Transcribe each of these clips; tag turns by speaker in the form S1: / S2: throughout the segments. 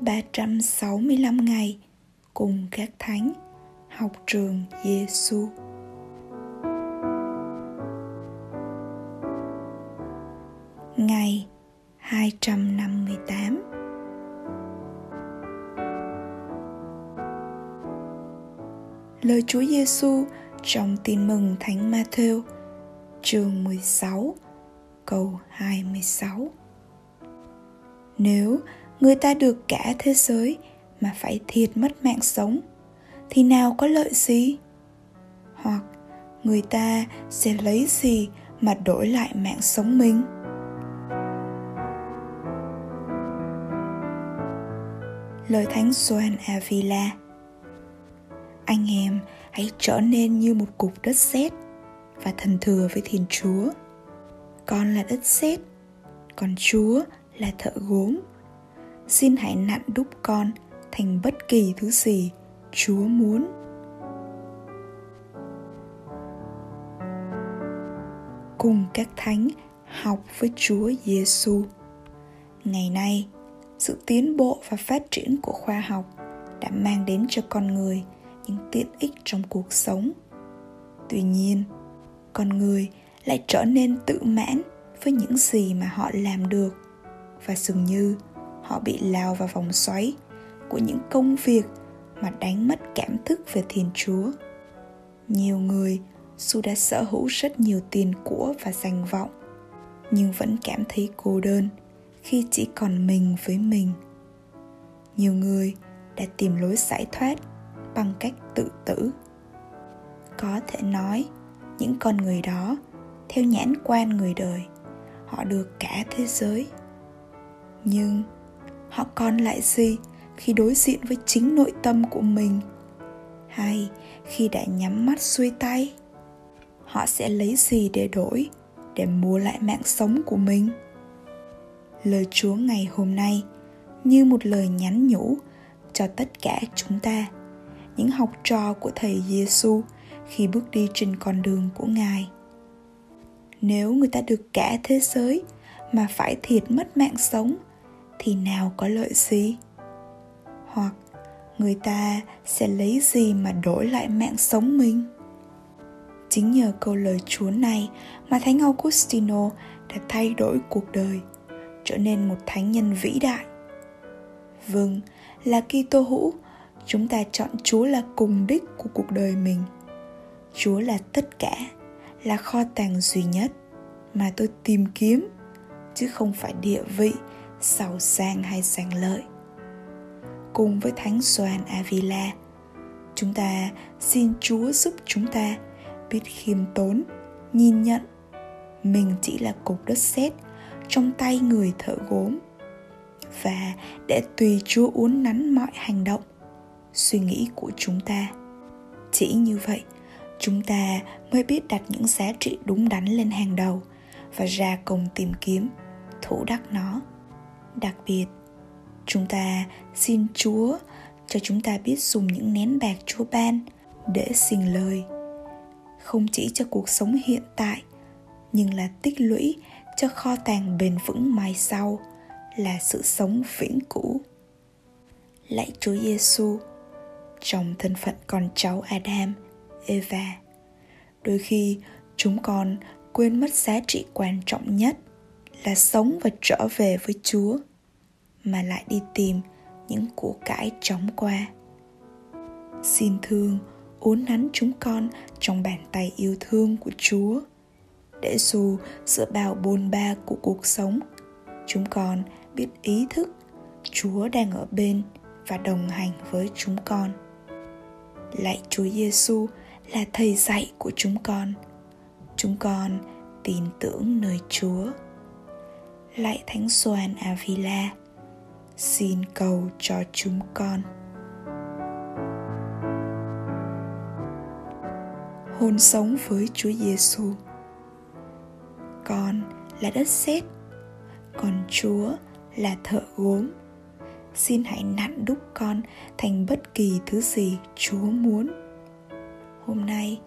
S1: 365 ngày cùng các thánh học trường Giêsu. Ngày 258 Lời Chúa Giêsu trong Tin mừng Thánh Matthew, chương 16 câu 26 Nếu người ta được cả thế giới mà phải thiệt mất mạng sống. Thì nào có lợi gì? Hoặc người ta sẽ lấy gì mà đổi lại mạng sống mình? Lời thánh Gioan Avila. Anh em hãy trở nên như một cục đất sét và thần thừa với Thiên Chúa. Con là đất sét, còn Chúa là thợ gốm xin hãy nặn đúc con thành bất kỳ thứ gì Chúa muốn. Cùng các thánh học với Chúa Giêsu. Ngày nay, sự tiến bộ và phát triển của khoa học đã mang đến cho con người những tiện ích trong cuộc sống. Tuy nhiên, con người lại trở nên tự mãn với những gì mà họ làm được và dường như họ bị lao vào vòng xoáy của những công việc mà đánh mất cảm thức về thiên chúa. Nhiều người dù đã sở hữu rất nhiều tiền của và danh vọng, nhưng vẫn cảm thấy cô đơn khi chỉ còn mình với mình. Nhiều người đã tìm lối giải thoát bằng cách tự tử. Có thể nói, những con người đó, theo nhãn quan người đời, họ được cả thế giới. Nhưng họ còn lại gì khi đối diện với chính nội tâm của mình? Hay khi đã nhắm mắt xuôi tay, họ sẽ lấy gì để đổi, để mua lại mạng sống của mình? Lời chúa ngày hôm nay như một lời nhắn nhủ cho tất cả chúng ta, những học trò của thầy giêsu khi bước đi trên con đường của ngài. Nếu người ta được cả thế giới mà phải thiệt mất mạng sống thì nào có lợi gì? Hoặc người ta sẽ lấy gì mà đổi lại mạng sống mình? Chính nhờ câu lời chúa này mà thánh augustino đã thay đổi cuộc đời, trở nên một thánh nhân vĩ đại. Vâng là Kitô hữu, chúng ta chọn chúa là cùng đích của cuộc đời mình. Chúa là tất cả, là kho tàng duy nhất mà tôi tìm kiếm, chứ không phải địa vị giàu sang hay sang lợi. Cùng với thánh soan Avila, chúng ta xin Chúa giúp chúng ta biết khiêm tốn, nhìn nhận. Mình chỉ là cục đất sét trong tay người thợ gốm và để tùy Chúa uốn nắn mọi hành động, suy nghĩ của chúng ta. Chỉ như vậy, chúng ta mới biết đặt những giá trị đúng đắn lên hàng đầu và ra công tìm kiếm, thủ đắc nó đặc biệt, chúng ta xin chúa cho chúng ta biết dùng những nén bạc chúa ban để xin lời. Không chỉ cho cuộc sống hiện tại, nhưng là tích lũy cho kho tàng bền vững mai sau là sự sống vĩnh cửu. Lạy chúa giêsu trong thân phận con cháu adam, eva, đôi khi chúng con quên mất giá trị quan trọng nhất là sống và trở về với chúa, mà lại đi tìm những của cải chóng qua. Xin thương, uốn nắn chúng con trong bàn tay yêu thương của chúa, để dù giữa bao bôn ba của cuộc sống, chúng con biết ý thức chúa đang ở bên và đồng hành với chúng con. Lạy chúa giêsu là thầy dạy của chúng con. Chúng con tin tưởng nơi chúa lạy thánh Soan Avila xin cầu cho chúng con hôn sống với Chúa Giêsu. Con là đất sét, còn Chúa là thợ gốm. Xin hãy nặn đúc con thành bất kỳ thứ gì Chúa muốn. Hôm nay,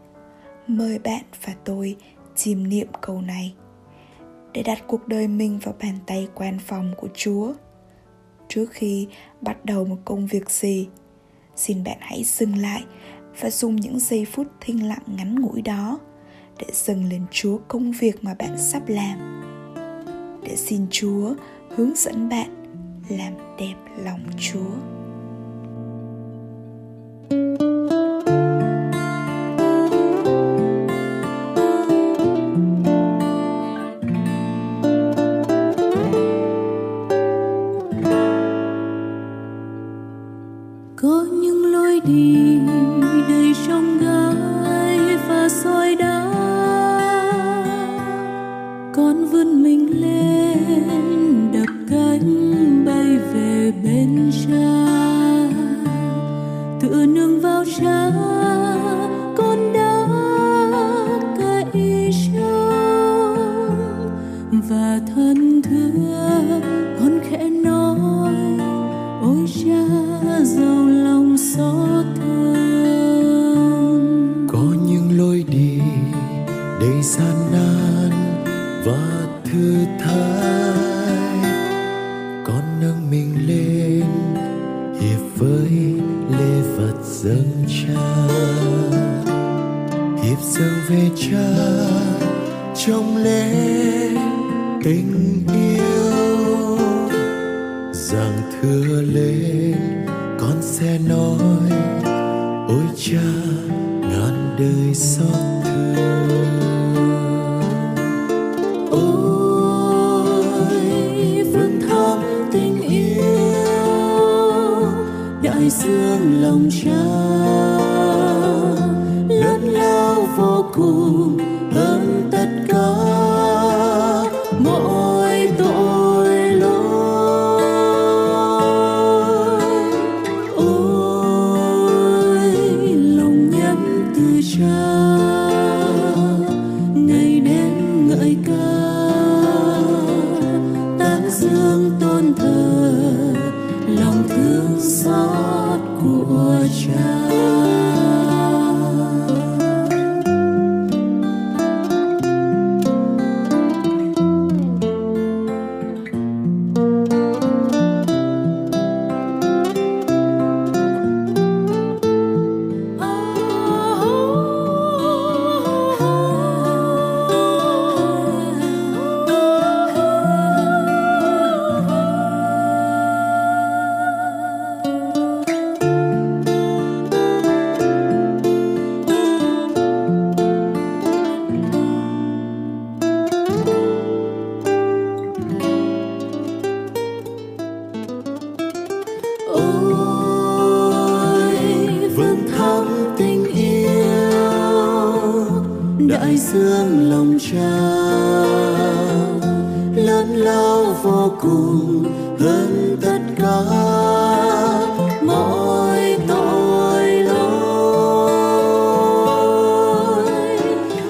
S1: mời bạn và tôi chìm niệm câu này để đặt cuộc đời mình vào bàn tay quan phòng của Chúa. Trước khi bắt đầu một công việc gì, xin bạn hãy dừng lại và dùng những giây phút thinh lặng ngắn ngủi đó để dâng lên Chúa công việc mà bạn sắp làm. Để xin Chúa hướng dẫn bạn làm đẹp lòng Chúa.
S2: nhịp dâng về cha trong lễ tình yêu. Rằng thưa lên con sẽ nói, ôi cha, ngàn đời xót thương.
S3: 我就 tất cả mọi tội lỗi.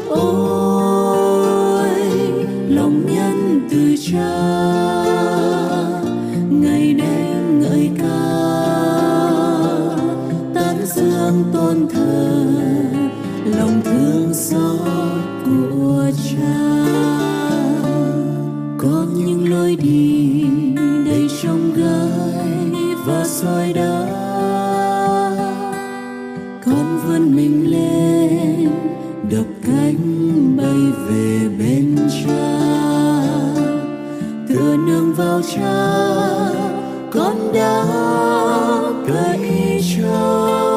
S3: Ôi, lòng nhân từ cha, ngày đêm ngợi ca. Tán dương tôn thờ, lòng thương xót của cha. Có những lối đi rồi đó con vươn mình lên, đập cánh bay về bên cha. Tựa nương vào cha, con đã cậy trao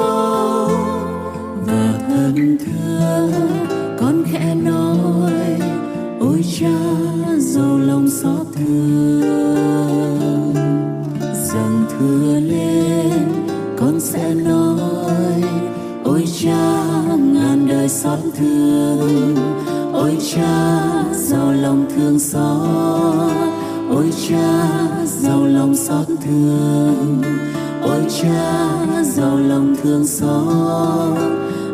S3: thương. Ôi cha, giàu lòng thương xót. Ôi cha, giàu lòng xót thương. Ôi cha, giàu lòng thương xót.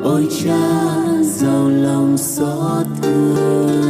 S3: Ôi
S2: cha,
S3: giàu lòng xót thương.